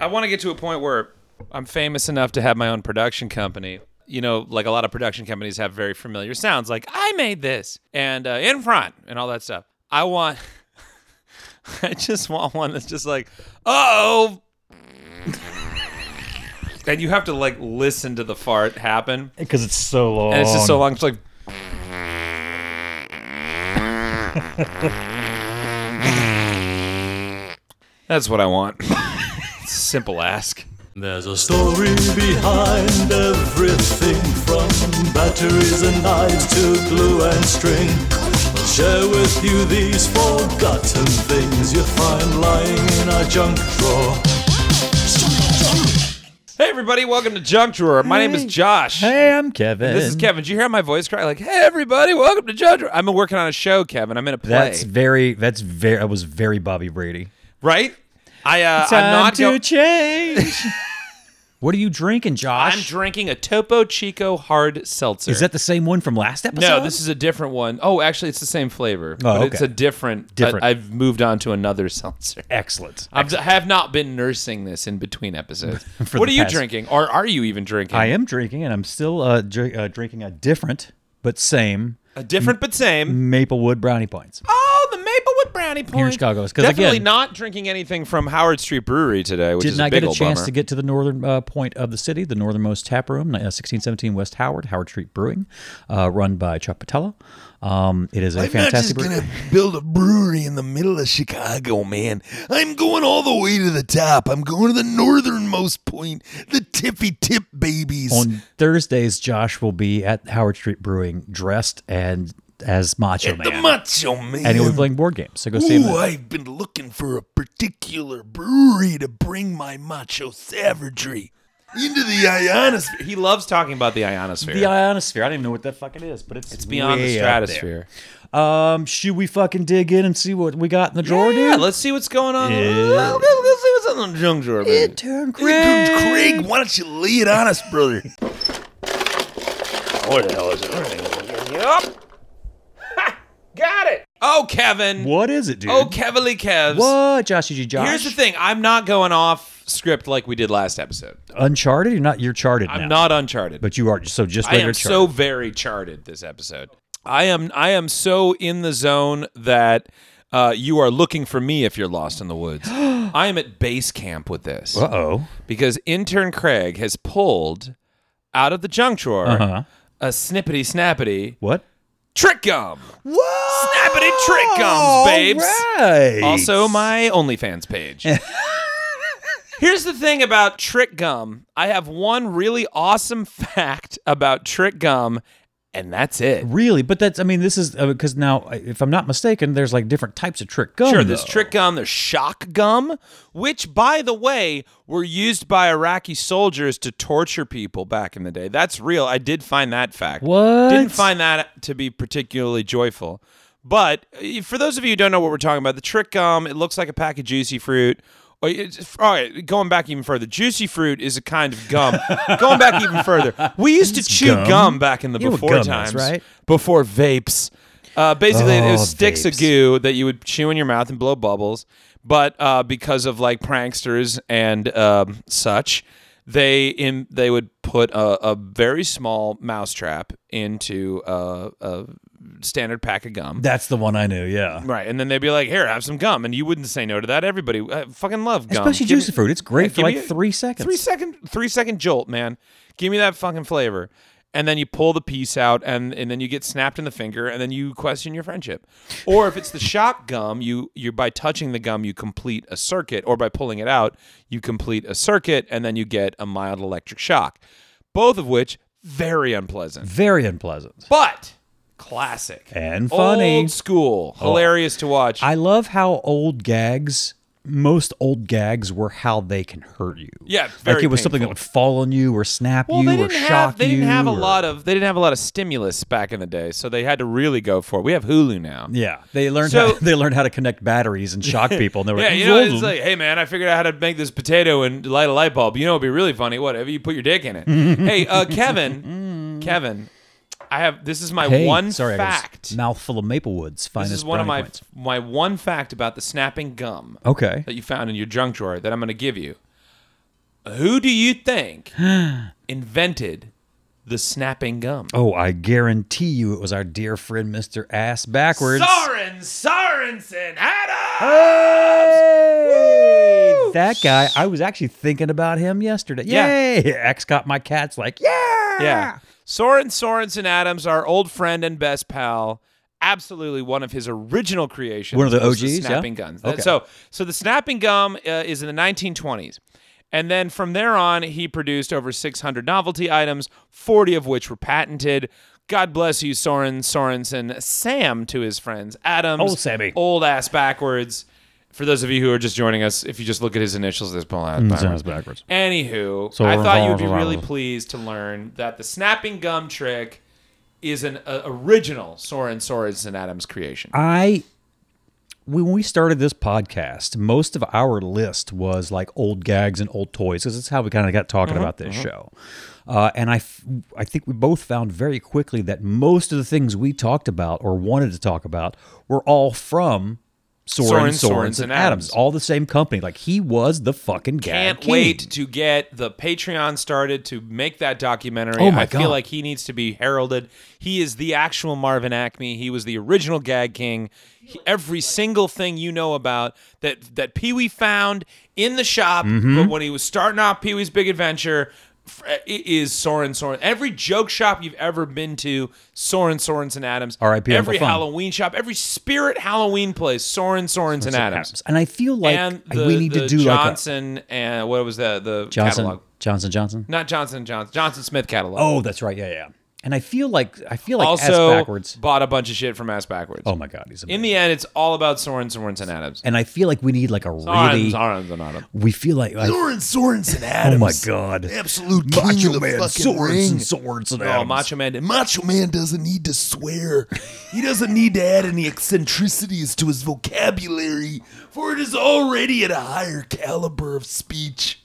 I want to get to a point where I'm famous enough to have my own production company. You know, like a lot of production companies have very familiar sounds, like I made this and uh, in front and all that stuff. I want, I just want one that's just like, oh, and you have to like listen to the fart happen, Because it's so long. and it's just so long. It's like. That's what I want. It's a Simple ask. There's a story behind everything from batteries and knives to glue and string. I'll share with you these forgotten things you find lying in a junk drawer. Hey everybody, welcome to Junk Drawer. My name is Josh. Hey, I'm Kevin. This is Kevin. Did you hear my voice cry? Like, hey everybody, welcome to Junk Drawer. I've been working on a show, Kevin. I'm in a play. That's very. That's very. That was very Bobby Brady. right? I uh, Time I'm not to go- change. what are you drinking, Josh? I'm drinking a Topo Chico hard seltzer. Is that the same one from last episode? No, this is a different one. Oh, actually, it's the same flavor, but it's a different. Different. I, have moved on to another seltzer. excellent. I've, I have not been nursing this in between episodes. What are you past- drinking, or are you even drinking? I am drinking, and I'm still uh, dr- uh, drinking a different but same a different but same. Maplewood brownie points. Oh, the Maplewood Brownie Point Here in Chicago. 'Cause Definitely again- not drinking anything from Howard Street Brewery today, which Did is not a big get a chance bummer. to get to the northern uh, point of the city, the northernmost tap room, uh, 1617 West Howard, Howard Street Brewing, uh, run by Chuck Patella. Um, it is a I'm fantastic not just gonna build a brewery in the middle of Chicago, man. I'm going all the way to the top. I'm going to the northernmost point, the tippy tip babies. On Thursdays, Josh will be at Howard Street Brewing dressed and as Macho Man. the Man. Macho Man. and he'll be playing board games. So go see him. Ooh, there. I've been looking for a particular brewery to bring my macho savagery into the ionosphere. He loves talking about the ionosphere. The ionosphere. I don't even know what that fucking is, but it's it's beyond the way up there. stratosphere. Um, should we fucking dig in and see what we got in the drawer, Yeah, dude? let's see what's going on. Yeah. Let's, let's see what's on the junk drawer, baby. Turn Hey, dude, Craig, why don't you lay it on us, brother? What the hell is it? Yup. Got it. Oh, Kevin. What is it, dude? Oh, Kevly Kevs. What, Joshy G. Josh? Here's the thing. I'm not going off script like we did last episode. Uncharted? You're not. You're charted I'm now. not uncharted. But you are. So just I regular am so very charted this episode. I am I am so in the zone that uh, you are looking for me if you're lost in the woods. I am at base camp with this Uh oh. because intern Craig has pulled out of the junk drawer Uh-huh. a snippety snappity What? Trick gum. Whoa! Snappity trick gums, babes. Right. Also, my OnlyFans page. Here's the thing about trick gum. I have one really awesome fact about trick gum, and that's it. Really, but that's. I mean, this is because now, if I'm not mistaken, there's like different types of trick gum. Sure, there's though. trick gum, there's shock gum, which, by the way, were used by Iraqi soldiers to torture people back in the day. That's real. I did find that fact. What? Didn't find that to be particularly joyful. But uh, for those of you who don't know what we're talking about, the trick gum, it looks like a pack of juicy fruit. Oh, it's- All right, going back even further, juicy fruit is a kind of gum. going back even further, we used to chew gum. gum. back in the You before gum is, times, right? Before vapes. Uh, basically, it Oh, was sticks of goo that you would chew in your mouth and blow bubbles. But uh, because of like pranksters and um, such, they in they would put a, a very small mousetrap into a, a standard pack of gum. That's the one I knew. Yeah. Right, and then they'd be like, "Here, have some gum," and you wouldn't say no to that. Everybody uh, fucking love gum, Especially Give me- juicy fruit. It's great for give like me- three seconds. Three second, three second jolt, man. Give me that fucking flavor, and then you pull the piece out, and and then you get snapped in the finger, and then you question your friendship. Or if it's the shock gum, you you by touching the gum, you complete a circuit, or by pulling it out, you complete a circuit, and then you get a mild electric shock. Both of which very unpleasant, Very unpleasant. but classic And funny. old school, oh. hilarious to watch. I love how old gags. Most old gags were how they can hurt you. Yeah, like it was something that would fall on you or snap Well, you they or didn't shock have they you. didn't have a lot of they didn't have a lot of stimulus back in the day, so they had to really go for it. We have Hulu now. Yeah, they learned So- how, they learned how to connect batteries and shock people. And they were Yeah, like, you know, it's like, hey man, I figured out how to make this potato and light a light bulb. You know, it'd be really funny. Whatever you put your dick in it. hey, uh, Kevin, Kevin, I have this is my Hey, one sorry, I got a fact. mouthful of Maplewood's finest. This is one of my points. my one fact about the snapping gum Okay. that you found in your junk drawer that I'm going to give you. Who do you think invented the snapping gum? Oh, I guarantee you it was our dear friend Mr. Ass Backwards. Soren Sorensen Adams. Hey! That guy, I was actually thinking about him yesterday. Yeah. Yay! X got my cats like, yeah! Yeah. Soren Sorensen Adams, our old friend and best pal, absolutely one of his original creations. One of the was OGs, yeah? snapping guns. Okay. So, so the snapping gum uh, is in the 1920s. And then from there on, he produced over 600 novelty items, 40 of which were patented. God bless you, Soren Sorensen. Sam to his friends. Adams. Old Sammy. Old ass backwards. For those of you who are just joining us, if you just look at his initials, there's pull out Ass backwards. Anywho, So I we're thought you would be involved- really pleased to learn that the snapping gum trick is an uh, original Soren Sorensen Adams creation. I when we started this podcast, most of our list was like old gags and old toys because it's how we kind of got talking about this show. Uh, and I, f- I think we both found very quickly that most of the things we talked about or wanted to talk about were all from Soren, Soren Sorensen Sorensen Adams, Adams. all the same company. Like he was the fucking gag Can't king. wait to get the Patreon started to make that documentary. Oh my I God. feel like he needs to be heralded. He is the actual Marvin Acme. He was the original gag king. He- every single thing you know about that that Pee Wee found in the shop, Mm-hmm. but when he was starting off Pee Wee's Big Adventure. It is Soren Soren. Every joke shop you've ever been to, Soren Sorensen Adams. R.I.P. Every. Halloween shop, every Spirit Halloween place, Soren Sorensen Adams. And I feel like and the, we need to do like a Johnson and what was that? The Johnson catalog. Johnson Johnson. Not Johnson Johnson. Johnson Smith catalog. Oh, that's right. Yeah, yeah. And I feel like I feel like ass also backwards. bought a bunch of shit from ass backwards. Oh my god, he's amazing. In the end, it's all about Soren Sorensen Adams. and I feel like we need like a Soren really. Sorensen Adams. We feel like, like Soren Sorensen Adams. oh my god, Absolute king Macho of the Man, fucking swords ring. and swords and Oh, Macho Man. And Macho Man doesn't need to swear. He doesn't need to add any eccentricities to his vocabulary, for it is already at a higher caliber of speech.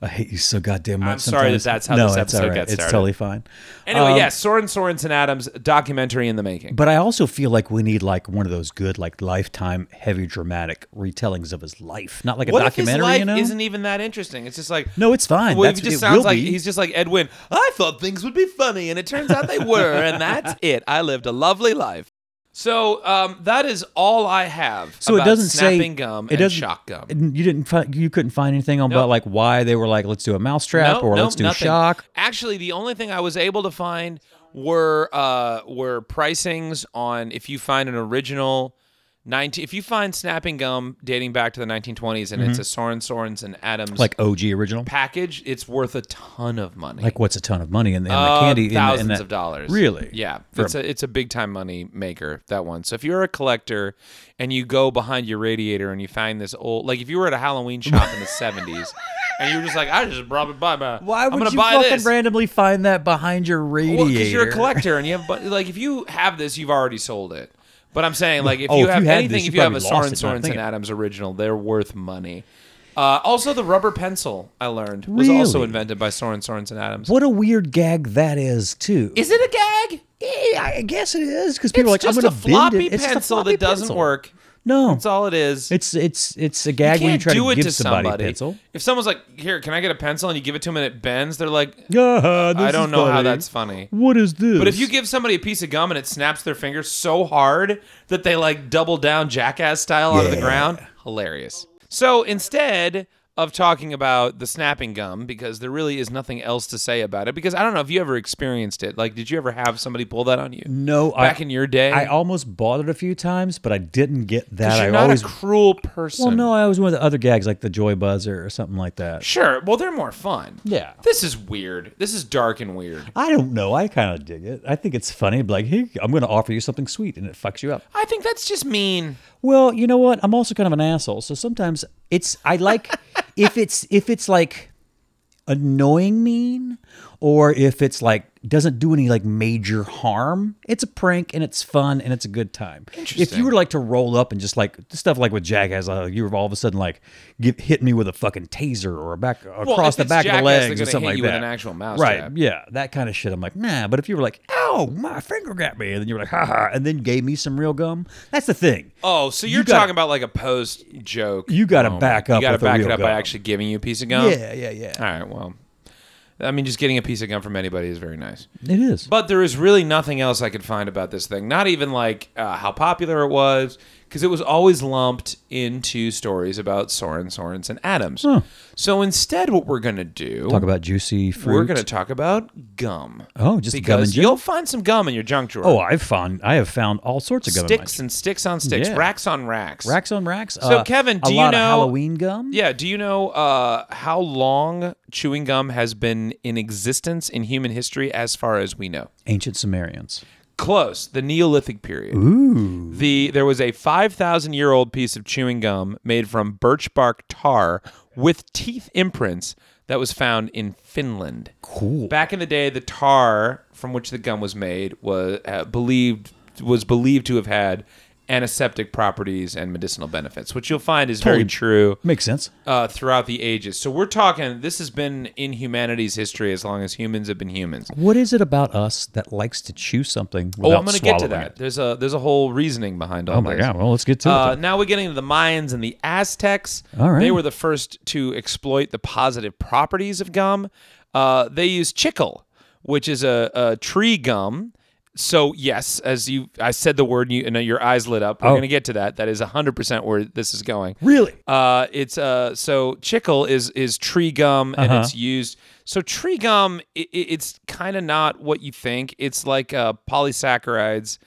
I hate you so goddamn much. I'm sorry that that's how no, this episode right. gets started. It's totally fine. Anyway, Um, yes, Soren Sorensen Adams documentary in the making. But I also feel like we need like one of those good like lifetime heavy dramatic retellings of his life, not like a what if his documentary. life you know? isn't even that interesting? It's just like no, it's fine. Well, That's it just sounds like be. he's just like Edwin. I thought things would be funny, and it turns out they were, and that's it. I lived a lovely life. So um, that is all I have. So about it doesn't snapping say gum it and doesn't, shock gum. You didn't. Find, you couldn't find anything about Nope. like why they were like, let's do a mousetrap No, or no, let's do nothing. shock. Actually, the only thing I was able to find were uh, were pricings on if you find an original. 19, if you find snapping gum dating back to the 1920s and it's a Soren Sorensen Adams Mm-hmm. Like OG original. package, it's worth a ton of money. Like what's a ton of money in, in the Uh, candy? in the- in thousands that- of dollars. Really? Yeah, For- it's a it's a big time money maker that one. So if you're a collector and you go behind your radiator and you find this old, like if you were at a Halloween shop in the '70s and you were just like, I just probably buy my, Why I'm would gonna you buy fucking this. randomly find that behind your radiator? Well, because you're a collector and you have, but like if you have this, you've already sold it. But I'm saying, like, if Oh, you if have you had anything, this, you if you have a probably Soren lost it, now I'm Sorensen. Adams original, they're worth money. Uh, also, the rubber pencil I learned was also Really? invented by Soren Sorensen Adams. What a weird gag that is, too. Is it a gag? Yeah, I guess it is because people are like, just I'm a going to bend floppy it. It's just a pencil floppy that doesn't pencil. work. No, That's all it is. it's it's it's a gag when you try do to it give to somebody, somebody. a pencil. If someone's like, "Here, can I get a pencil?" and you give it to them and it bends, they're like, Ah, "I don't know how that's funny." What is this? But if you give somebody a piece of gum and it snaps their finger so hard that they like double down jackass style onto the ground, hilarious. So instead of talking about the snapping gum, because there really is nothing else to say about it, because I don't know if you ever experienced it. Like, did you ever have somebody pull that on you? no, Back I, in your day, I almost bought it a few times, but I didn't get that. I you're not always a cruel person. well, no, I always wanted the other gags like the joy buzzer or something like that. Sure. Well, they're more fun. Yeah. This is weird. This is dark and weird. I don't know. I kind of dig it. I think it's funny. Like, hey, I'm going to offer you something sweet, and it fucks you up. I think that's just mean. Well, you know what? I'm also kind of an asshole. So sometimes it's I like if it's if it's like annoying mean or if it's like doesn't do any like major harm. It's a prank and it's fun and it's a good time. If you were like to roll up and just like stuff like with Jackass, uh, you were all of a sudden like give, hit me with a fucking taser or a back across the back of the Jackass, legs or something like you that. with an actual mouse right? jab. Yeah, that kind of shit. I'm like, nah. But if you were like, ow, my finger got me, and then you were like, ha ha, and then gave me some real gum. That's the thing. Oh, so you're gotta- talking about like a post joke. You gotta back up You got to back it up by actually giving you a piece of gum. Yeah, yeah, yeah. All right. Well, I mean, just getting a piece of gum from anybody is very nice. It is. But there is really nothing else I could find about this thing. Not even like uh, how popular it was, because it was always lumped into stories about Soren, Sorensen, Adams. So instead, what we're gonna do, Talk about juicy fruit. we're gonna talk about gum. Oh, just gum because general? you'll find some gum in your junk drawer. Oh, I've found I have found all sorts of gum. in my- sticks and sticks on sticks, Yeah. racks on racks, racks on racks. So, Uh, Kevin, do a you lot know- of Halloween gum? Yeah. Do you know uh, how long chewing gum has been in existence in human history, as far as we know? Ancient Sumerians. Close. The Neolithic period. Ooh. The there was a five thousand year old piece of chewing gum made from birch bark tar with teeth imprints that was found in Finland. Cool. Back in the day, the tar from which the gum was made was uh, believed was believed to have had antiseptic properties and medicinal benefits, which you'll find is very Totally. true Makes sense. uh, throughout the ages. So we're talking. This has been in humanity's history as long as humans have been humans. What is it about us that likes to chew something Oh, I'm going to get to swallowing that. it? There's a there's a whole reasoning behind all Oh my this. god! Well, let's get to Uh, it. now we're getting to the Mayans and the Aztecs. All right. They were the first to exploit the positive properties of gum. Uh, they used chicle, which is a, a tree gum. So yes, as you, I said the word, you, and your eyes lit up. We're Oh. going to get to that. That is 100 percent where this is going. Really? Uh, it's uh, so chicle is is tree gum, and Uh-huh. it's used. So tree gum, i i- it's kind of not what you think. It's like uh, polysaccharides.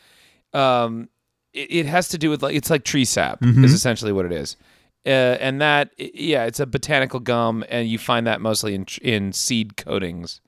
Um, it, it has to do with like it's like tree sap Mm-hmm. is essentially what it is. Uh, and that, yeah, it's a botanical gum, and you find that mostly in in seed coatings.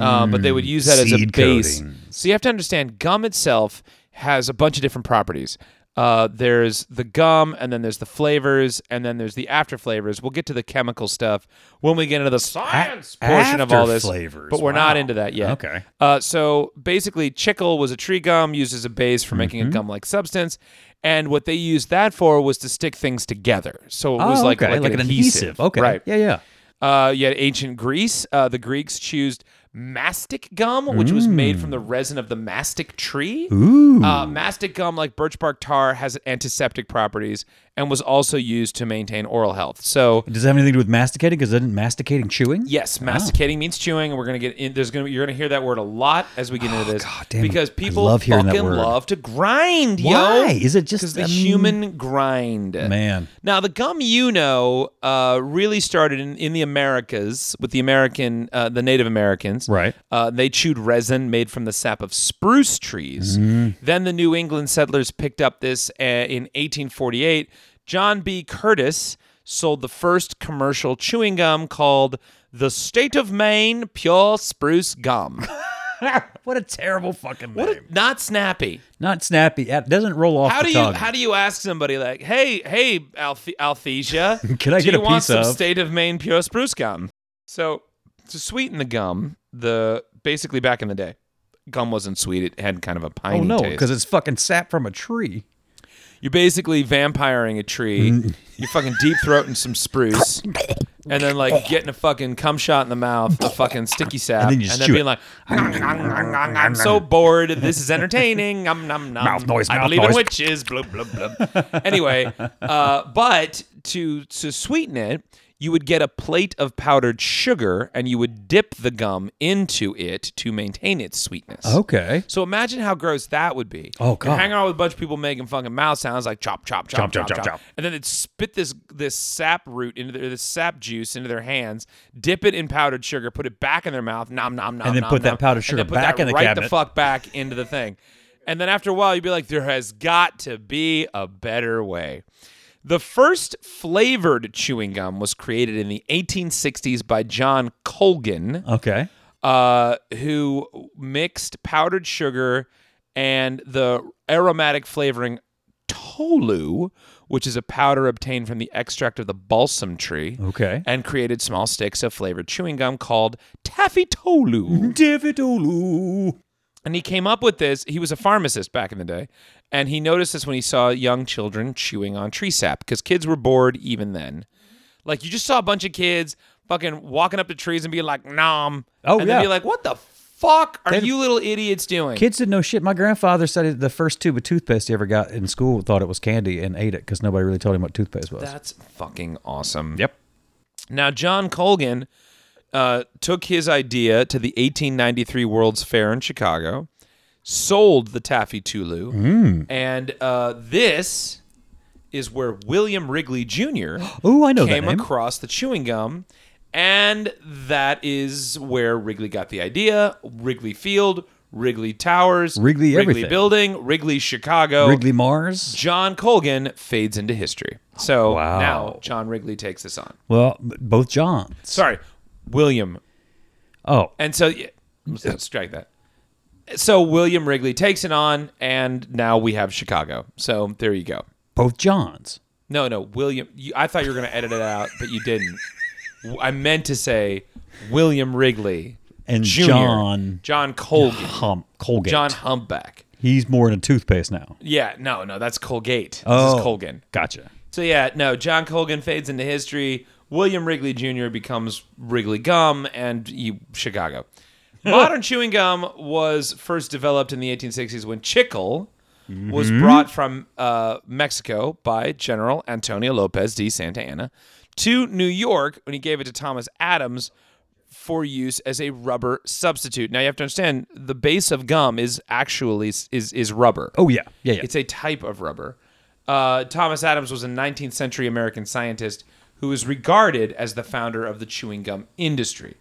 Uh, but they would use that as a Seed base. coatings. So you have to understand, gum itself has a bunch of different properties. Uh, there's the gum, and then there's the flavors, and then there's the after flavors. We'll get to the chemical stuff when we get into the science portion of all this. flavors. But we're not Wow. into that yet. Okay. Uh, so basically, chicle was a tree gum used as a base for making a Mm-hmm. gum-like substance, and what they used that for was to stick things together. So it was oh, like like, an, adhesive. Okay. right? Yeah, yeah. Uh, you had ancient Greece. Uh, the Greeks used mastic gum, which was made from the resin of the mastic tree. Mm. Ooh. Uh, mastic gum, like birch bark tar, has antiseptic properties and was also used to maintain oral health. So, Does that have anything to do with masticating? Because isn't masticating chewing? yes, masticating means chewing, and we're gonna get in. There's gonna you're gonna hear that word a lot as we get into this Oh, God damn it. because I people love hearing that word. love to grind. Why? Yo, Is it just- because the mean- human grind? Man. Now, the gum you know uh, really started in, in the Americas with the American, uh, the Native Americans. Right. Uh, they chewed resin made from the sap of spruce trees. Mm-hmm. Then the New England settlers picked up this uh, in 1848. John B. Curtis sold the first commercial chewing gum called the State of Maine Pure Spruce Gum. What a terrible fucking What a- not snappy. Not snappy. It doesn't roll off How the do you tongue. how do you ask somebody like, hey hey Alth- Althesia, Can I do get you a want piece some of?" state of Maine pure spruce gum? So to sweeten the gum, the basically back in the day, gum wasn't sweet; it had kind of a piney oh no, because it's fucking sap from a tree. You're basically vampiring a tree. You're fucking deep throating some spruce, and then like getting a fucking cum shot in the mouth, a fucking sticky sap, And then you just chew being it. like, "Nom, nom, nom, nom, I'm so bored. This is entertaining. Nom, nom, nom. Mouth noise, I mouth believe in noise." witches. Blub blub blub. anyway, uh, but to to sweeten it. You would get a plate of powdered sugar and you would dip the gum into it to maintain its sweetness. Okay. So imagine how gross that would be. Oh, You're God. hanging out with a bunch of people making fucking mouth sounds like chop, chop, chop, chop, Chop, chop, chop, chop, and then they'd spit this this sap root into their this sap juice into their hands, dip it in powdered sugar, put it back in their mouth, nom nom nom, And then nom, put that nom, powdered and sugar back that in the right the fuck back into the thing, and then after a while you'd be like, there has got to be a better way. The first flavored chewing gum was created in the 1860s by John Colgan Okay. uh, who mixed powdered sugar and the aromatic flavoring tolu, which is a powder obtained from the extract of the balsam tree. Okay. And created small sticks of flavored chewing gum called taffy tolu. David Olu. And he came up with this. He was a pharmacist back in the day. And he noticed this when he saw young children chewing on tree sap because kids were bored even then. Like you just saw a bunch of kids fucking walking up to trees and being like, nom. Oh, and yeah. then be like, what the fuck are They- you little idiots doing? Kids didn't know shit. My grandfather said the first tube of toothpaste he ever got in school thought it was candy and ate it because nobody really told him what toothpaste was. That's fucking awesome. yep. Now, John Colgan uh, took his idea to the 1893 World's Fair in Chicago, sold the Taffy Tolu, and uh, this is where William Wrigley Jr. Oh, I know came across the chewing gum, and that is where Wrigley got the idea. Wrigley Field, Wrigley Towers, Wrigley Wrigley everything. Building, Wrigley Chicago. Wrigley Mars. John Colgan fades into history. So Wow. now John Wrigley takes this on. Well, both Johns. Sorry, William. Oh, And so, yeah, strike that. So William Wrigley takes it on, and now we have Chicago. So there you go. both Johns. No, no, William. You, I thought you were going to edit it out, but you didn't. I meant to say William Wrigley And Jr. John John Colgan. Hum, Colgate. John Humpback. He's more in a toothpaste now. Yeah, no, no, that's Colgate. This Oh, is Colgan. Gotcha. So yeah, no, John Colgan fades into history. William Wrigley Jr. becomes Wrigley Gum, and you, Chicago. Modern chewing gum was first developed in the 1860s when chicle was brought from uh, Mexico by General Antonio Lopez de Santa Anna to New York when he gave it to Thomas Adams for use as a rubber substitute. Now you have to understand the base of gum is actually is is rubber. Oh yeah, yeah, yeah. It's a type of rubber. Uh, Thomas Adams was a 19th century American scientist who is regarded as the founder of the chewing gum industry.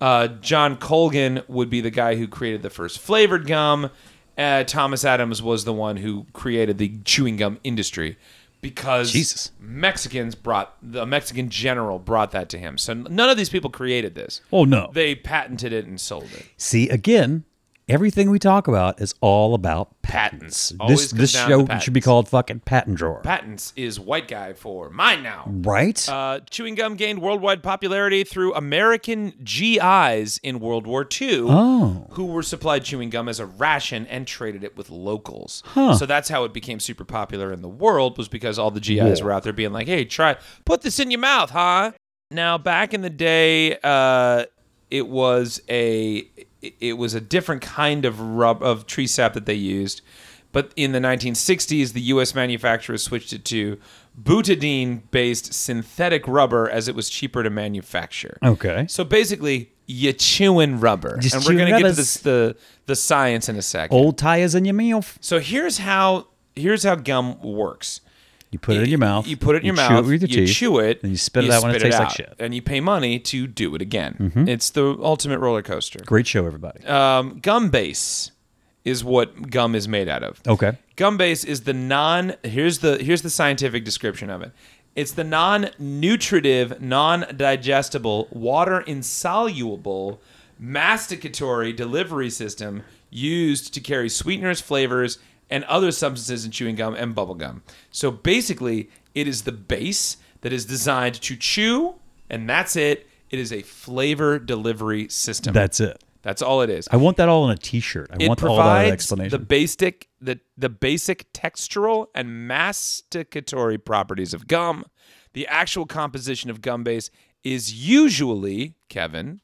Uh, John Colgan would be the guy who created the first flavored gum. Uh, Thomas Adams was the one who created the chewing gum industry because Jesus. Mexicans brought the Mexican general brought that to him. So none of these people created this. oh no. They patented it and sold it. See again, everything we talk about is all about Patents. Always This comes this down show should be called fucking patent drawer. Patents is white guy for mine now. right? Uh, chewing gum gained worldwide popularity through American GIs in World War II, Oh. who were supplied chewing gum as a ration and traded it with locals. Huh. So that's how it became super popular in the world, was because all the GIs were out there being like, "Hey, try put this in your mouth, huh?" Now, back in the day, uh, it was a it- was a different kind of rub of tree sap that they used. But in the 1960s, the U.S. manufacturers switched it to butadiene-based synthetic rubber as it was cheaper to manufacture. okay. So basically, you chewing rubber, Just and we're gonna get to this, the the science in a second. Old tires in your mouth. So here's how here's how gum works. You put it in your mouth. You put it in your chew mouth. It with your you teeth, chew it. Then you spit it out when it tastes like shit. Mm-hmm. and you pay money to do it again. It's the ultimate roller coaster. Great show, everybody. Um, gum base is what gum is made out of. okay. Gum base is the non here's the here's the scientific description of it. It's the non-nutritive, non-digestible, water-insoluble masticatory delivery system used to carry sweeteners, flavors, and other substances in chewing gum and bubble gum. So basically, it is the base that is designed to chew, and that's it. It is a flavor delivery system. That's it. That's all it is I want that all in a T-shirt. I it want all that explanation. the basic the, the basic textural and masticatory properties of gum. The actual composition of gum base is usually, Kevin,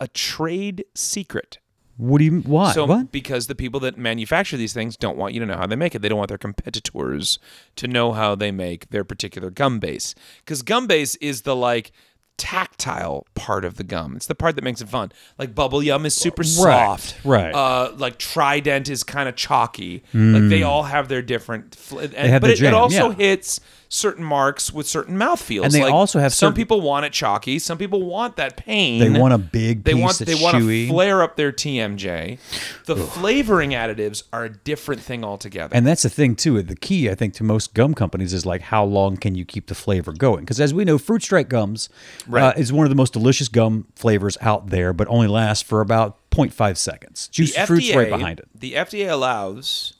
a trade secret. What do you? Why? So what? because the people that manufacture these things don't want you to know how they make it. They don't want their competitors to know how they make their particular gum base. Because gum base is the like tactile part of the gum. It's the part that makes it fun. Like bubble yum is super soft. right. Uh, like Trident is kind of chalky. Like they all have their different. Fl- and, Hmm. have but their it, jam, it also yeah. hits certain marks with certain mouthfeels. And they Like, also have some certain- people want it chalky. Some people want that pain. They want a big They piece want they want chewy. to flare up their TMJ. The flavoring additives are a different thing altogether. And that's the thing too. The key, I think, to most gum companies is like how long can you keep the flavor going? Because as we know, fruit stripe gums uh, is one of the most delicious gum flavors out there, but only lasts for about 0.5 seconds. Juice the fruit's FDA, right behind it. The FDA allows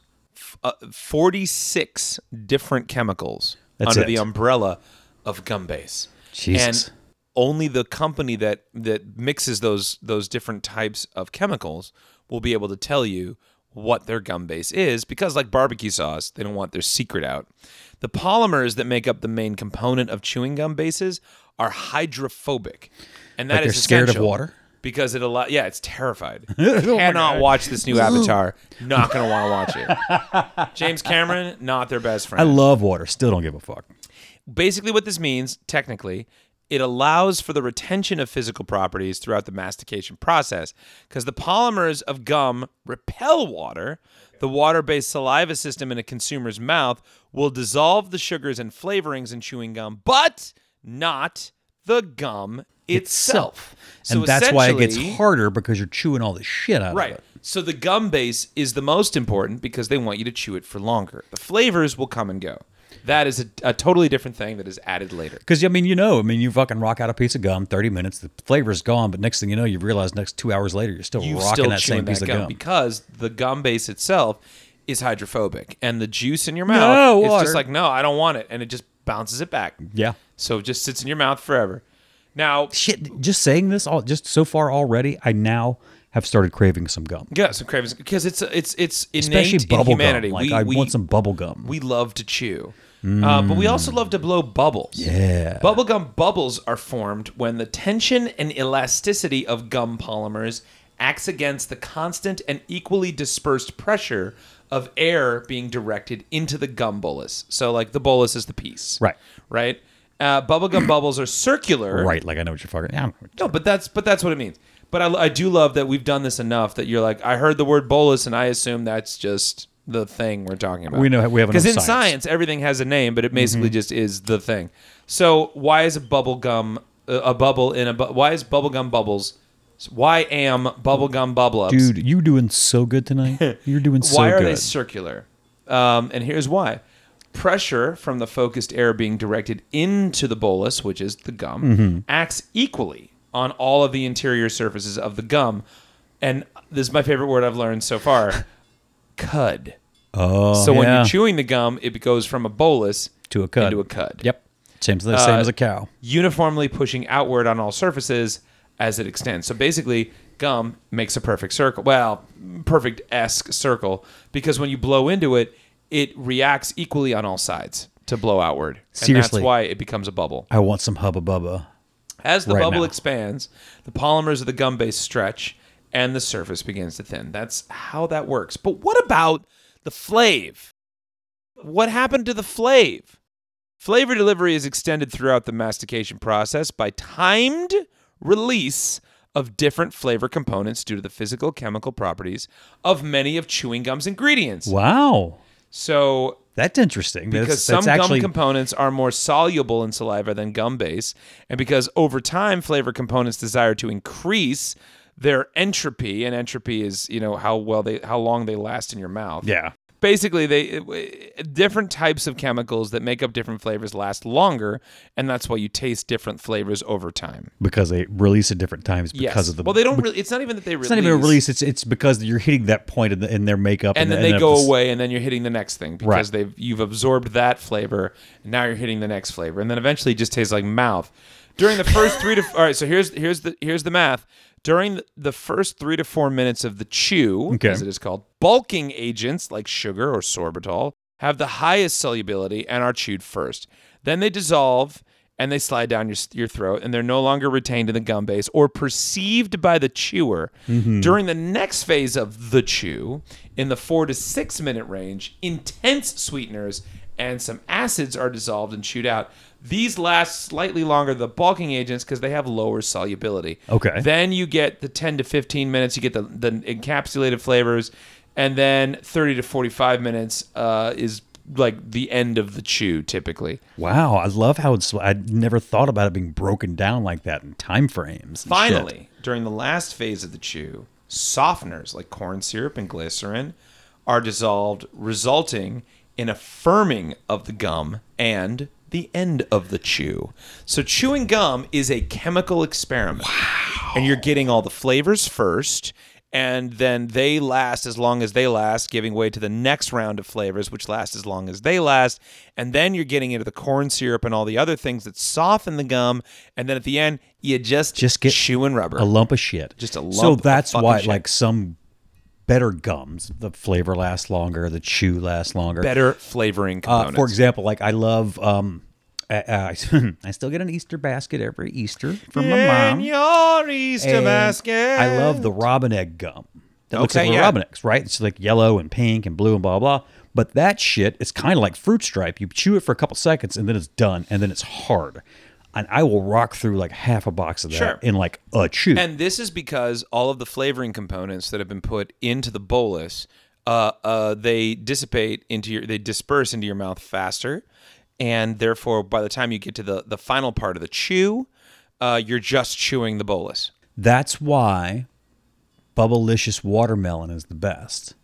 uh, 46 different chemicals That's under it. the umbrella of gum base. Jesus. And only the company that that mixes those those different types of chemicals will be able to tell you what their gum base is because like barbecue sauce, they don't want their secret out. The polymers that make up the main component of chewing gum bases are hydrophobic. And that Like is they're scared of water? Because it allows yeah, it's terrified. Oh Cannot watch this new Avatar. Not gonna want to watch it. James Cameron, not their best friend I love water. Still don't give a fuck. basically what this means technically it allows for the retention of physical properties throughout the mastication process because the polymers of gum repel water the water-based saliva system in a consumer's mouth will dissolve the sugars and flavorings in chewing gum but not the gum itself, and that's why it gets harder because you're chewing all the shit out Right. of it. Right. So the gum base is the most important because they want you to chew it for longer. The flavors will come and go. That is a, a totally different thing that is added later. Because I mean, you know, I mean, you fucking rock out a piece of gum, thirty minutes, the flavor's gone, but next thing you know, you realize next two hours later, you're still You've rocking still that same piece that of gum, because the gum base itself is hydrophobic, and the juice in your No, mouth is water. just like, no, I don't want it, and it just bounces it back. yeah. So it just sits in your mouth forever. Now, Shit, just saying this, all just so far already, I now have started craving some gum, yeah, some cravings because it's it's it's innate especially in bubble humanity. gum. Like we, I we, want some bubble gum. we love to chew. Uh, but we also love to blow bubbles. Yeah. Bubblegum bubbles are formed when the tension and elasticity of gum polymers acts against the constant and equally dispersed pressure of air being directed into the gum bolus. So, like the bolus is the piece. Right. Right? Uh, bubblegum bubbles are circular. right, like I know what you're fucking. Yeah, No, but that's but that's what it means. But I, I do love that we've done this enough that you're like I heard the word bolus and I assume that's just the thing we're talking about. We know- we have because in science. science. Mm-hmm. everything has a name, but it basically just is the thing. So why is a bubble gum a a bubble in a bu- why is bubblegum bubbles? Why am bubblegum bubble ups? dude, you're doing so good tonight. You're doing so good. why are good. they circular? Um, and here's why. Pressure from the focused air being directed into the bolus, which is the gum, Mm-hmm. acts equally on all of the interior surfaces of the gum. And this is my favorite word I've learned so far cud. oh, So when you're chewing the gum, it goes from a bolus to a cud. into a cud. Yep, same the same Uh, as a cow. Uniformly pushing outward on all surfaces as it extends. So basically, gum makes a perfect circle. Well, perfect esque circle because when you blow into it, it reacts equally on all sides to blow outward. And Seriously. that's why it becomes a bubble. I want some hubba bubba. As the Right bubble now. expands, the polymers of the gum base stretch and the surface begins to thin. That's how that works. But what about the flave? What happened to the flave? Flavor delivery is extended throughout the mastication process by timed release of different flavor components due to the physical chemical properties of many of chewing gum's ingredients. Wow, So that's interesting. because that's, some that's actually gum components are more soluble in saliva than gum base, and because over time flavor components desire to increase their entropy, and entropy is you know how well they how long they last in your mouth. yeah. Basically, they different types of chemicals that make up different flavors last longer, and that's why you taste different flavors over time. Because they release at different times because yes. of the. well, they don't really. It's not even that they release. It's not even a release. It's it's because you're hitting that point in, the, in their makeup, and then the- they and go the- away and then you're hitting the next thing because Right. they've you've absorbed that flavor and now you're hitting the next flavor and then eventually it just tastes like mouth during the first three to all right so here's here's the here's the math during the, first three to four minutes of the chew Okay. as it is called bulking agents like sugar or sorbitol have the highest solubility and are chewed first. Then they dissolve and they slide down your, your throat and they're no longer retained in the gum base or perceived by the chewer. Mm-hmm. During the next phase of the chew in the four to six minute range intense sweeteners and some acids are dissolved and chewed out these last slightly longer the bulking agents because they have lower solubility Okay. then you get the 10 to 15 minutes you get the, the encapsulated flavors and then 30 to 45 minutes uh, is like the end of the chew typically Wow, I love how it's. I never thought about it being broken down like that in time frames. and shit. Finally, during the last phase of the chew, softeners like corn syrup and glycerin are dissolved, resulting in a firming of the gum and the end of the chew. So, chewing gum is a chemical experiment. Wow. And you're getting all the flavors first, and then they last as long as they last, giving way to the next round of flavors, which last as long as they last. And then you're getting into the corn syrup and all the other things that soften the gum. And then at the end, you just Just get chewing rubber. a lump of shit. Just a lump of that's why, shit. like some better gums, the flavor lasts longer, the chew lasts longer. Better flavoring Uh, for example, like I love. Um, uh, uh, I still get an Easter basket every Easter from my mom. In your Easter And basket. I love the robin egg gum. That looks like a yeah. robin eggs, right? It's like yellow and pink and blue and blah blah. But that shit is kind of like fruit stripe. You chew it for a couple seconds and then it's done, and then it's hard. And I will rock through like half a box of that Sure. in like a chew. And this is because all of the flavoring components that have been put into the bolus, uh, uh, they dissipate into your, they disperse into your mouth faster, and therefore, by the time you get to the the final part of the chew, uh, you're just chewing the bolus. That's why Bubblicious watermelon is the best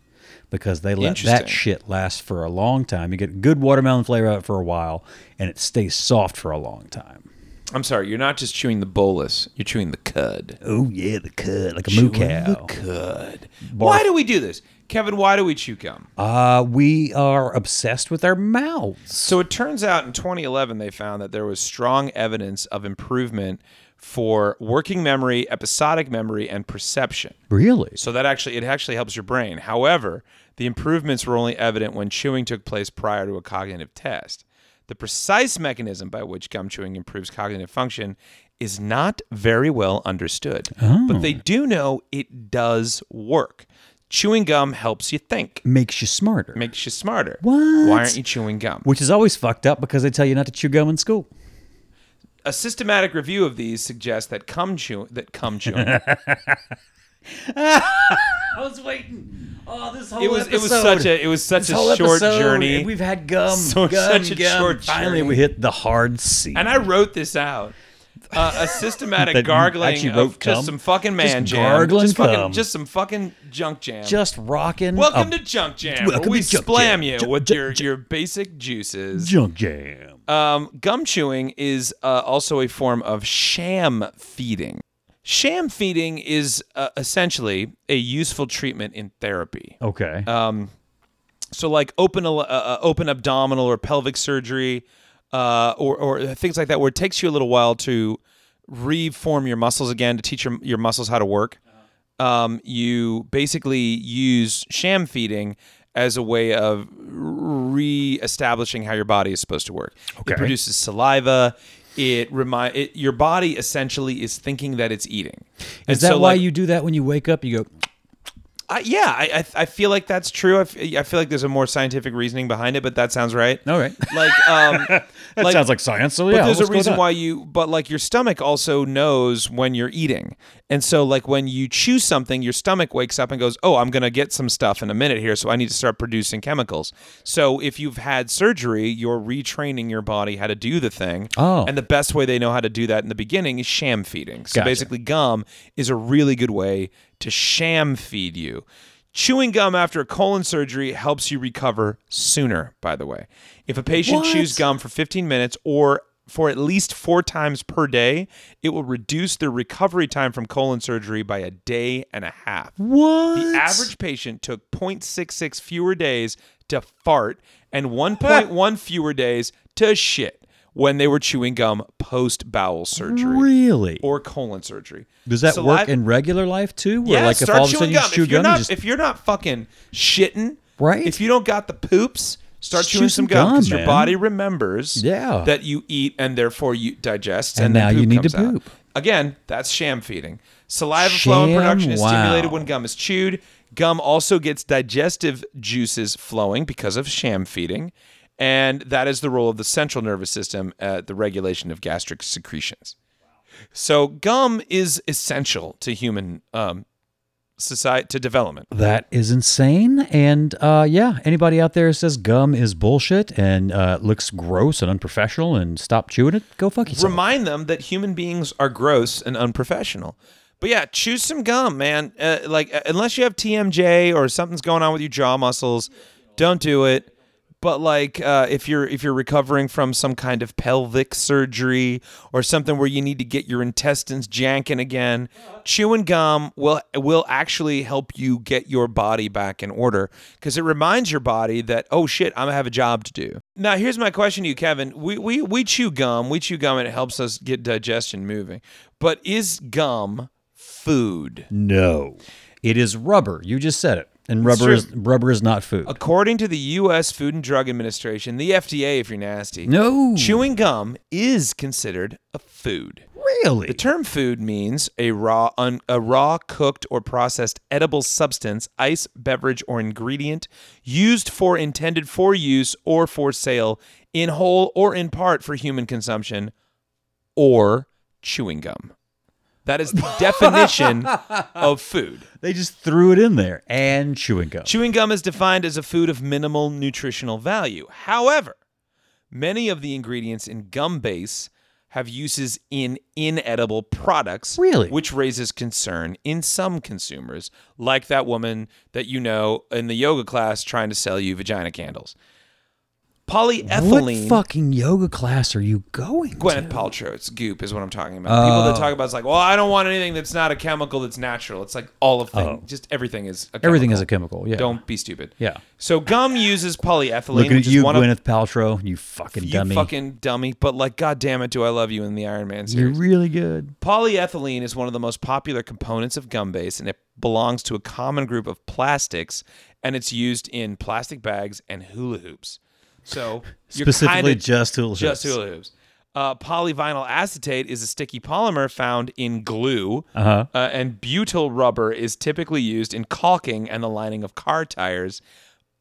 because they let that shit last for a long time. You get good watermelon flavor out for a while, and it stays soft for a long time. I'm sorry, you're not just chewing the bolus; you're chewing the cud. Oh yeah, the cud like a moo cow. The cud. Why do we do this, Kevin? Why do we chew gum? Uh, we are obsessed with our mouths. So it turns out in 2011 they found that there was strong evidence of improvement for working memory, episodic memory, and perception. Really? So that actually it actually helps your brain. However, the improvements were only evident when chewing took place prior to a cognitive test. The precise mechanism by which gum chewing improves cognitive function is not very well understood. But they oh. do know it does work. Chewing gum helps you think, Makes you smarter. makes you smarter. What? Why aren't you chewing gum? Which is always fucked up because they tell you not to chew gum in school. A systematic review of these suggests that cum chew that cum chewing I was waiting. Oh, this whole it was it was such a it was such a short journey. We've had gum, So- gum, such a gum. short Finally, journey. we hit the hard C. And I wrote this out. Uh, a systematic gargling of just cum? some fucking man Just jam. gargling just fucking, cum. just some fucking junk jam. just rocking. welcome to Junk Jam. where welcome we to splam Jam. you Junk- with junk- your junk- your basic juices. junk jam. Um, gum chewing is uh, also a form of sham feeding. Sham feeding is uh, essentially a useful treatment in therapy. Okay. Um, so like open uh, uh, open abdominal or pelvic surgery, uh, or or things like that, where it takes you a little while to reform your muscles again to teach your your muscles how to work. Um, you basically use sham feeding as a way of re-establishing how your body is supposed to work. Okay. It produces saliva. It remind it, your body essentially is thinking that it's eating. And is that so, why like, you do that when you wake up? You go. I, yeah, I, I I feel like that's true. I, f- I feel like there's a more scientific reasoning behind it, but that sounds right. All right. Like, um, That sounds like science. So but yeah, there's a reason why you, but like your stomach also knows when you're eating, and so like when you chew something, your stomach wakes up and goes, "Oh, I'm gonna get some stuff in a minute here, so I need to start producing chemicals." So if you've had surgery, you're retraining your body how to do the thing. Oh. and the best way they know how to do that in the beginning is sham feeding. So Gotcha. basically, gum is a really good way to sham feed you. Chewing gum after a colon surgery helps you recover sooner, by the way. If a patient What? chews gum for 15 minutes or for at least four times per day, it will reduce their recovery time from colon surgery by a day and a half. What? The average patient took 0.66 fewer days to fart and 1.1 fewer days to shit when they were chewing gum post bowel surgery Really? or colon surgery. Does that Saliva- work in regular life too? Where yeah, like if start all of a chewing sudden you gum. chew if you're gum, not, just if you're not fucking shitting, Right. If you don't got the poops, start Just chewing some gum because your body remembers Yeah. that you eat and therefore you digest. And And, now you need to comes out. poop. Again, that's sham feeding. Saliva flow and production is stimulated when gum is chewed. Gum also gets digestive juices flowing because of sham feeding. And that is the role of the central nervous system at the regulation of gastric secretions. So gum is essential to human um, society to development. That is insane. And uh, yeah, anybody out there who says gum is bullshit and uh, looks gross and unprofessional and stop chewing it, go fuck yourself. Remind them that human beings are gross and unprofessional. But yeah, choose some gum, man. Uh, like uh, unless you have TMJ or something's going on with your jaw muscles, don't do it. But like uh, if you're if you're recovering from some kind of pelvic surgery or something where you need to get your intestines janking again, chewing gum will will actually help you get your body back in order because it reminds your body that oh shit, I'm gonna have a job to do. Now here's my question to you, Kevin. We we we chew gum, we chew gum, and it helps us get digestion moving. But is gum food? No, it is rubber. You just said it, and rubber is rubber is not food. According to the U.S. Food and Drug Administration, the FDA, if you're nasty, No, chewing gum is considered a food. really. The term food means a raw, un, a raw, cooked, or processed edible substance, ice, beverage, or ingredient used for intended for use or for sale in whole or in part for human consumption, or chewing gum. That is the definition of food. They just threw it in there and chewing gum. Chewing gum is defined as a food of minimal nutritional value. However, many of the ingredients in gum base have uses in inedible products, Really? which raises concern in some consumers, like that woman that you know in the yoga class trying to sell you vagina candles. Polyethylene. What fucking yoga class are you going Gwyneth to? It's goop is what I'm talking about. People that oh. talk about it's like, well, I don't want anything that's not a chemical that's natural. It's like all of things. Oh. Just everything is a Everything chemical. is a chemical. Yeah. Don't be stupid. Yeah. So gum uses polyethylene, Look which at you, is one of Gwyneth Paltrow. You fucking you dummy. fucking dummy. But like, god damn it, do I love you in the Iron Man series? You're series? really good. Polyethylene is one of the most popular components of gum base, and it belongs to a common group of plastics, and it's used in plastic bags and hula hoops. So Specifically, just hula just hula hoops. Uh, polyvinyl acetate is a sticky polymer found in glue, Uh-huh. uh, and butyl rubber is typically used in caulking and the lining of car tires,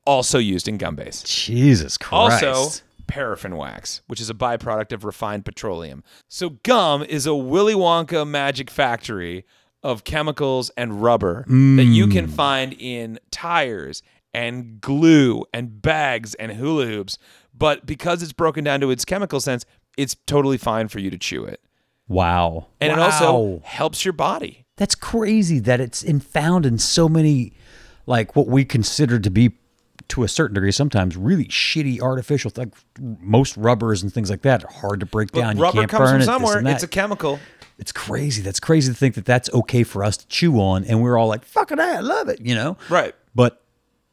also used in gum base. Jesus Christ. Also, paraffin wax, which is a byproduct of refined petroleum. So, gum is a Willy Wonka magic factory of chemicals and rubber that you can find in tires and glue and bags and hula hoops. But because it's broken down to its chemical sense, it's totally fine for you to chew it. wow. And it also helps your body. That's crazy that it's in found in so many, like what we consider to be, to a certain degree, sometimes really shitty artificial. Like most rubbers and things like that are hard to break But down. You rubber can't comes burn from it, somewhere. It's a chemical. It's crazy. That's crazy to think that that's okay for us to chew on, and we're all like, "Fucking, that, I love it," you know? Right.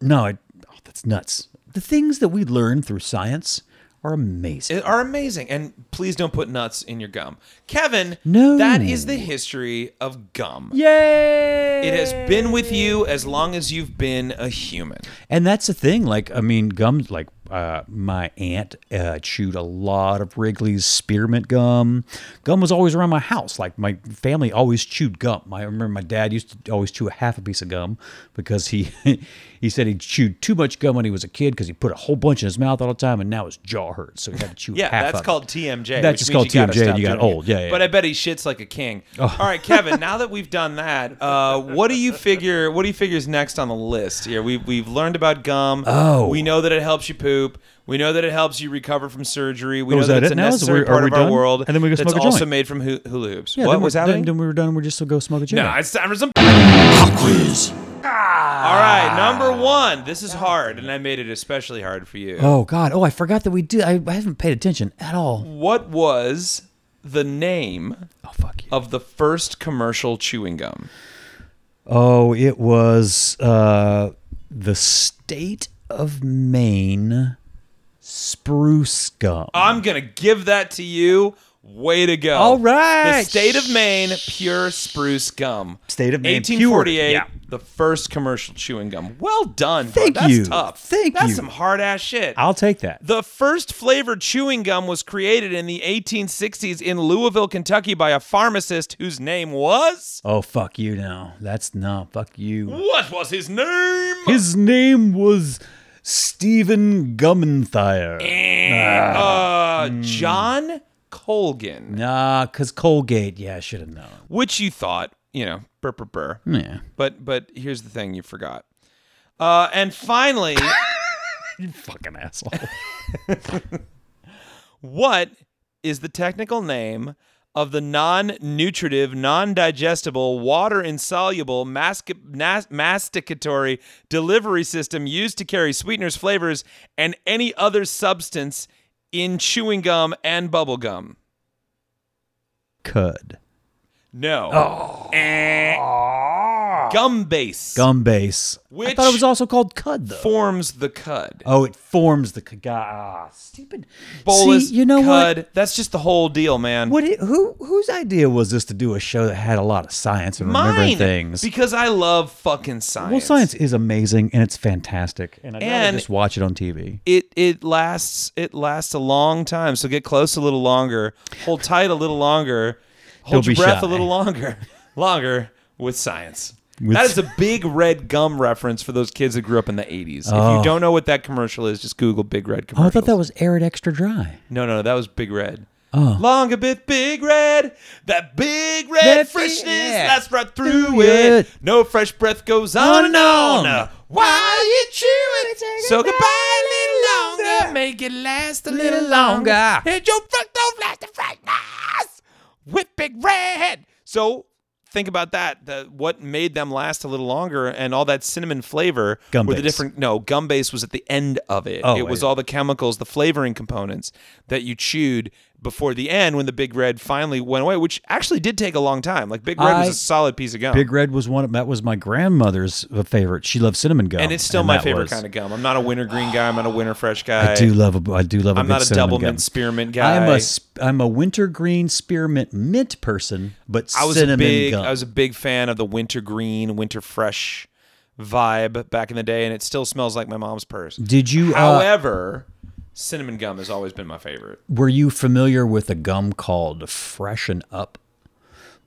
No, it, oh, that's nuts. The things that we learn through science are amazing. It- are amazing. And please don't put nuts in your gum. Kevin, No. that is the history of gum. Yay! It has been with you as long as you've been a human. And that's the thing. Like, I mean, gum. Like, uh, my aunt uh, chewed a lot of Wrigley's spearmint gum. Gum was always around my house. Like, my family always chewed gum. I remember my dad used to always chew a half a piece of gum because he he said he chewed too much gum when he was a kid because he put a whole bunch in his mouth all the time, and now his jaw hurts, so he had to chew. Yeah, half that's of it. called TMJ. That's which just called TMJ and you got old. Yeah, yeah. But I bet he shits like a king. All right, Kevin. now that we've done that, uh, what do you figure? What do you figure is next on the list? Here, we've we've learned about gum. Oh. we know that it helps you poop. We know that it helps you recover from surgery. We Oh, know that, that it's it a now? Necessary we- part we of our done? world. And then we go smoke a joint. It's also made from hu- hula hoops. Yeah, what was happening? Then, then we were done. We're just to go smoke a joint. no, it's time for some. Quiz. All right, number one. This is hard, and I made it especially hard for you. Oh God! Oh, I forgot that we did. I, I haven't paid attention at all. What was the name Oh fuck you. of the first commercial chewing gum? Oh, it was uh, the state of Maine spruce gum. I'm gonna give that to you. Way to go! All right. the state of Maine, pure spruce gum. State of Maine, 1848. pure. Yeah. The first commercial chewing gum. Well done. bud. Thank That's you. Tough. Thank That's you. That's some hard ass shit. I'll take that. The first flavored chewing gum was created in the 1860s in Louisville, Kentucky by a pharmacist whose name was. Oh fuck you now. That's no fuck you. What was his name? His name was Stephen Gummenthire. Eh, uh, ah. hmm. John Colgan. Nah, cause Colgate. Yeah, I should have known. Which you thought, you know, burr, burr, burr. Yeah. But but here's the thing you forgot. Uh, and finally, You fucking asshole. what is the technical name of the non-nutritive, non-digestible, water-insoluble, nas- masticatory delivery system used to carry sweeteners, flavors, and any other substance in chewing gum and bubble gum? Cud. No. Eh. Gum base. Gum base. I thought it was also called cud though. forms the cud. oh, it forms the cud. Ah, stupid. Bolus, See, you know cud. what? That's just the whole deal, man. What? It, who? Whose idea was this to do a show that had a lot of science and remembering Mine. things? Because I love fucking science. well, science is amazing and it's fantastic, and I'd And- just watch it on TV. it it lasts it lasts a long time. So get close a little longer, hold tight a little longer, hold your breath shy. a little longer, longer with science. With- that is a big red gum reference for those kids that grew up in the 80s. If Oh. you don't know what that commercial is, just Google Big Red Oh. I thought that was Arrid extra dry. No, no, that was Big Red. Oh. Longer bit Big Red, that Big Red That freshness yeah. that's right through Through it. it. No fresh breath goes on and on. While you chew it, so goodbye a little longer, make it last a little longer. And your fructose last the freshness Big Red. So think about that. The, what made them last a little longer and all that cinnamon flavor Gum were the different. No, gum base was at the end of it. Oh, it was all the chemicals, the flavoring components that you chewed before the end when the Big Red finally went away, which actually did take a long time. Like Big Red was a solid piece of gum. Big Red was one. That was my grandmother's favorite. She loved cinnamon gum, and it's still my favorite was- kind of gum. I'm not a winter green guy. I'm not a Winterfresh guy. I do love a. I do love. I'm a not a double gum. mint spearmint guy. I'm a I'm a wintergreen spearmint mint person, but I was a big gum. I was a big fan of the winter green, Winterfresh vibe back in the day, and it still smells like my mom's purse. Did you? Uh, However, cinnamon gum has always been my favorite. were you familiar with a gum called Freshen Up?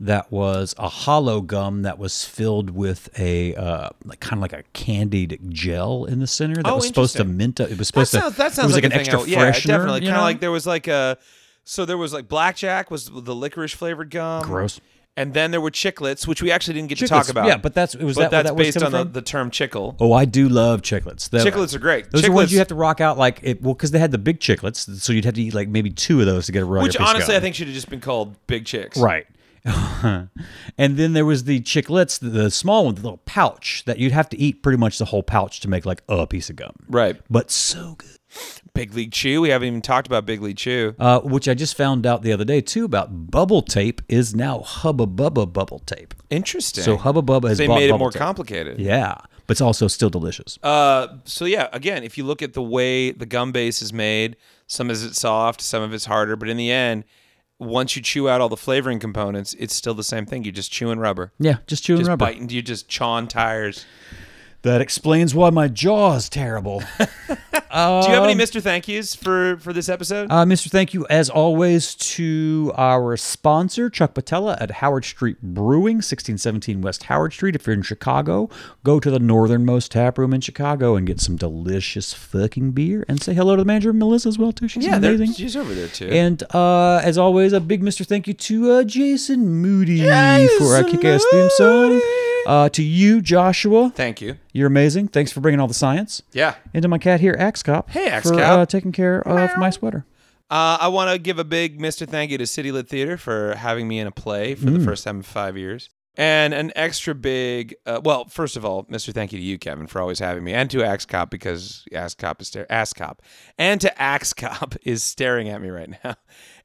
That was a hollow gum that was filled with a uh, like kind of like a candied gel in the center that Oh, was supposed to mint. It was That supposed sounds to. that sounds it was like, a an extra I- freshener. Yeah, definitely. Kind of like there was like a so there was like blackjack was the licorice flavored gum. Gross. And then there were chiclets, which we actually didn't get to talk about. yeah, but that's- it was but that that's that was based on the, the term chicle. Oh, I do love chiclets. The- Chiclets are great. Those are ones you have to rock out like it. Well, because they had the big chiclets, so you'd have to eat like maybe two of those to get a regular Which honestly. I think should have just been called Big Chicks. Right. and then there was the chiclets, the, the small one, the little pouch that you'd have to eat pretty much the whole pouch to make like a piece of gum. Right. But so good. Big League Chew. We haven't even talked about Big League Chew. Uh, which I just found out the other day too about bubble tape is now Hubba Bubba bubble tape. Interesting. So Hubba Bubba has they made it more tape. complicated. Yeah, but it's also still delicious. Uh, so yeah, again, if you look at the way the gum base is made, some of it's soft, some of it's harder, but in the end, once you chew out all the flavoring components, it's still the same thing. You're just chewing rubber, yeah, just chewing just rubber. biting. You just chawing tires. That explains why my jaw is terrible. Do you have any Mister Thank Yous for for this episode? Uh, Mr. Thank you, as always, to our sponsor, Chuck Patella at Howard Street Brewing, 1617 West Howard Street. If you're in Chicago, go to the northernmost tap room in Chicago and get some delicious fucking beer. And say hello to the manager, Melissa, as well, too. She's yeah, amazing. she's over there too. And uh, as always, a big Mr. Thank you to uh, Jason Moody for our kick ass theme song. Uh, to you, Joshua. Thank you. You're amazing. Thanks for bringing all the science. Yeah. And to my cat here, Axe Cop. Hey, Axe for, Cop. Uh, taking care of my sweater. Uh, I want to give a big Mr. Thank you to City Lit Theater for having me in a play for Mm. the first time in five years. And an extra big, uh, well, first of all, Mr. Thank you to you, Kevin, for always having me, and to Axe Cop because Axe Cop is stare- Axe Cop, and to Axe Cop is staring at me right now.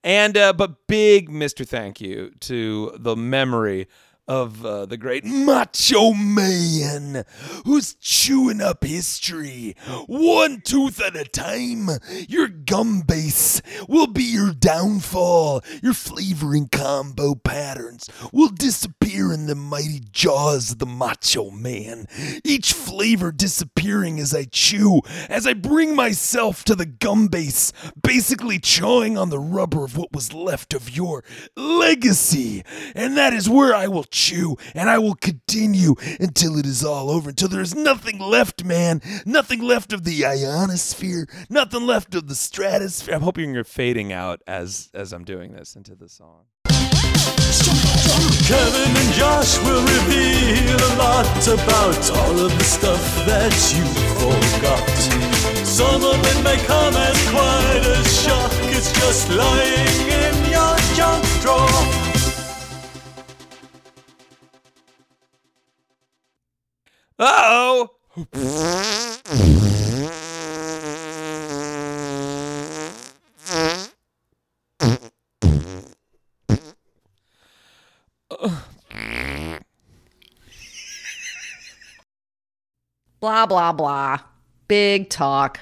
And uh, but big Mr. Thank you to the memory of uh, the great Macho Man who's chewing up history one tooth at a time. Your gum base will be your downfall. Your flavoring combo patterns will disappear in the mighty jaws of the Macho Man. Each flavor disappearing as I chew, as I bring myself to the gum base, basically chawing on the rubber of what was left of your legacy. And that is where I will chew and I will continue until it is all over, until there is nothing left, man. Nothing left of the ionosphere, nothing left of the stratosphere. I'm hoping you're fading out as as I'm doing this into the song. Kevin and Josh will reveal a lot about all of the stuff that you forgot. Some of it may come as quite a shock. It's just lying in your junk drawer. Uh oh. Blah, blah, blah. Big talk.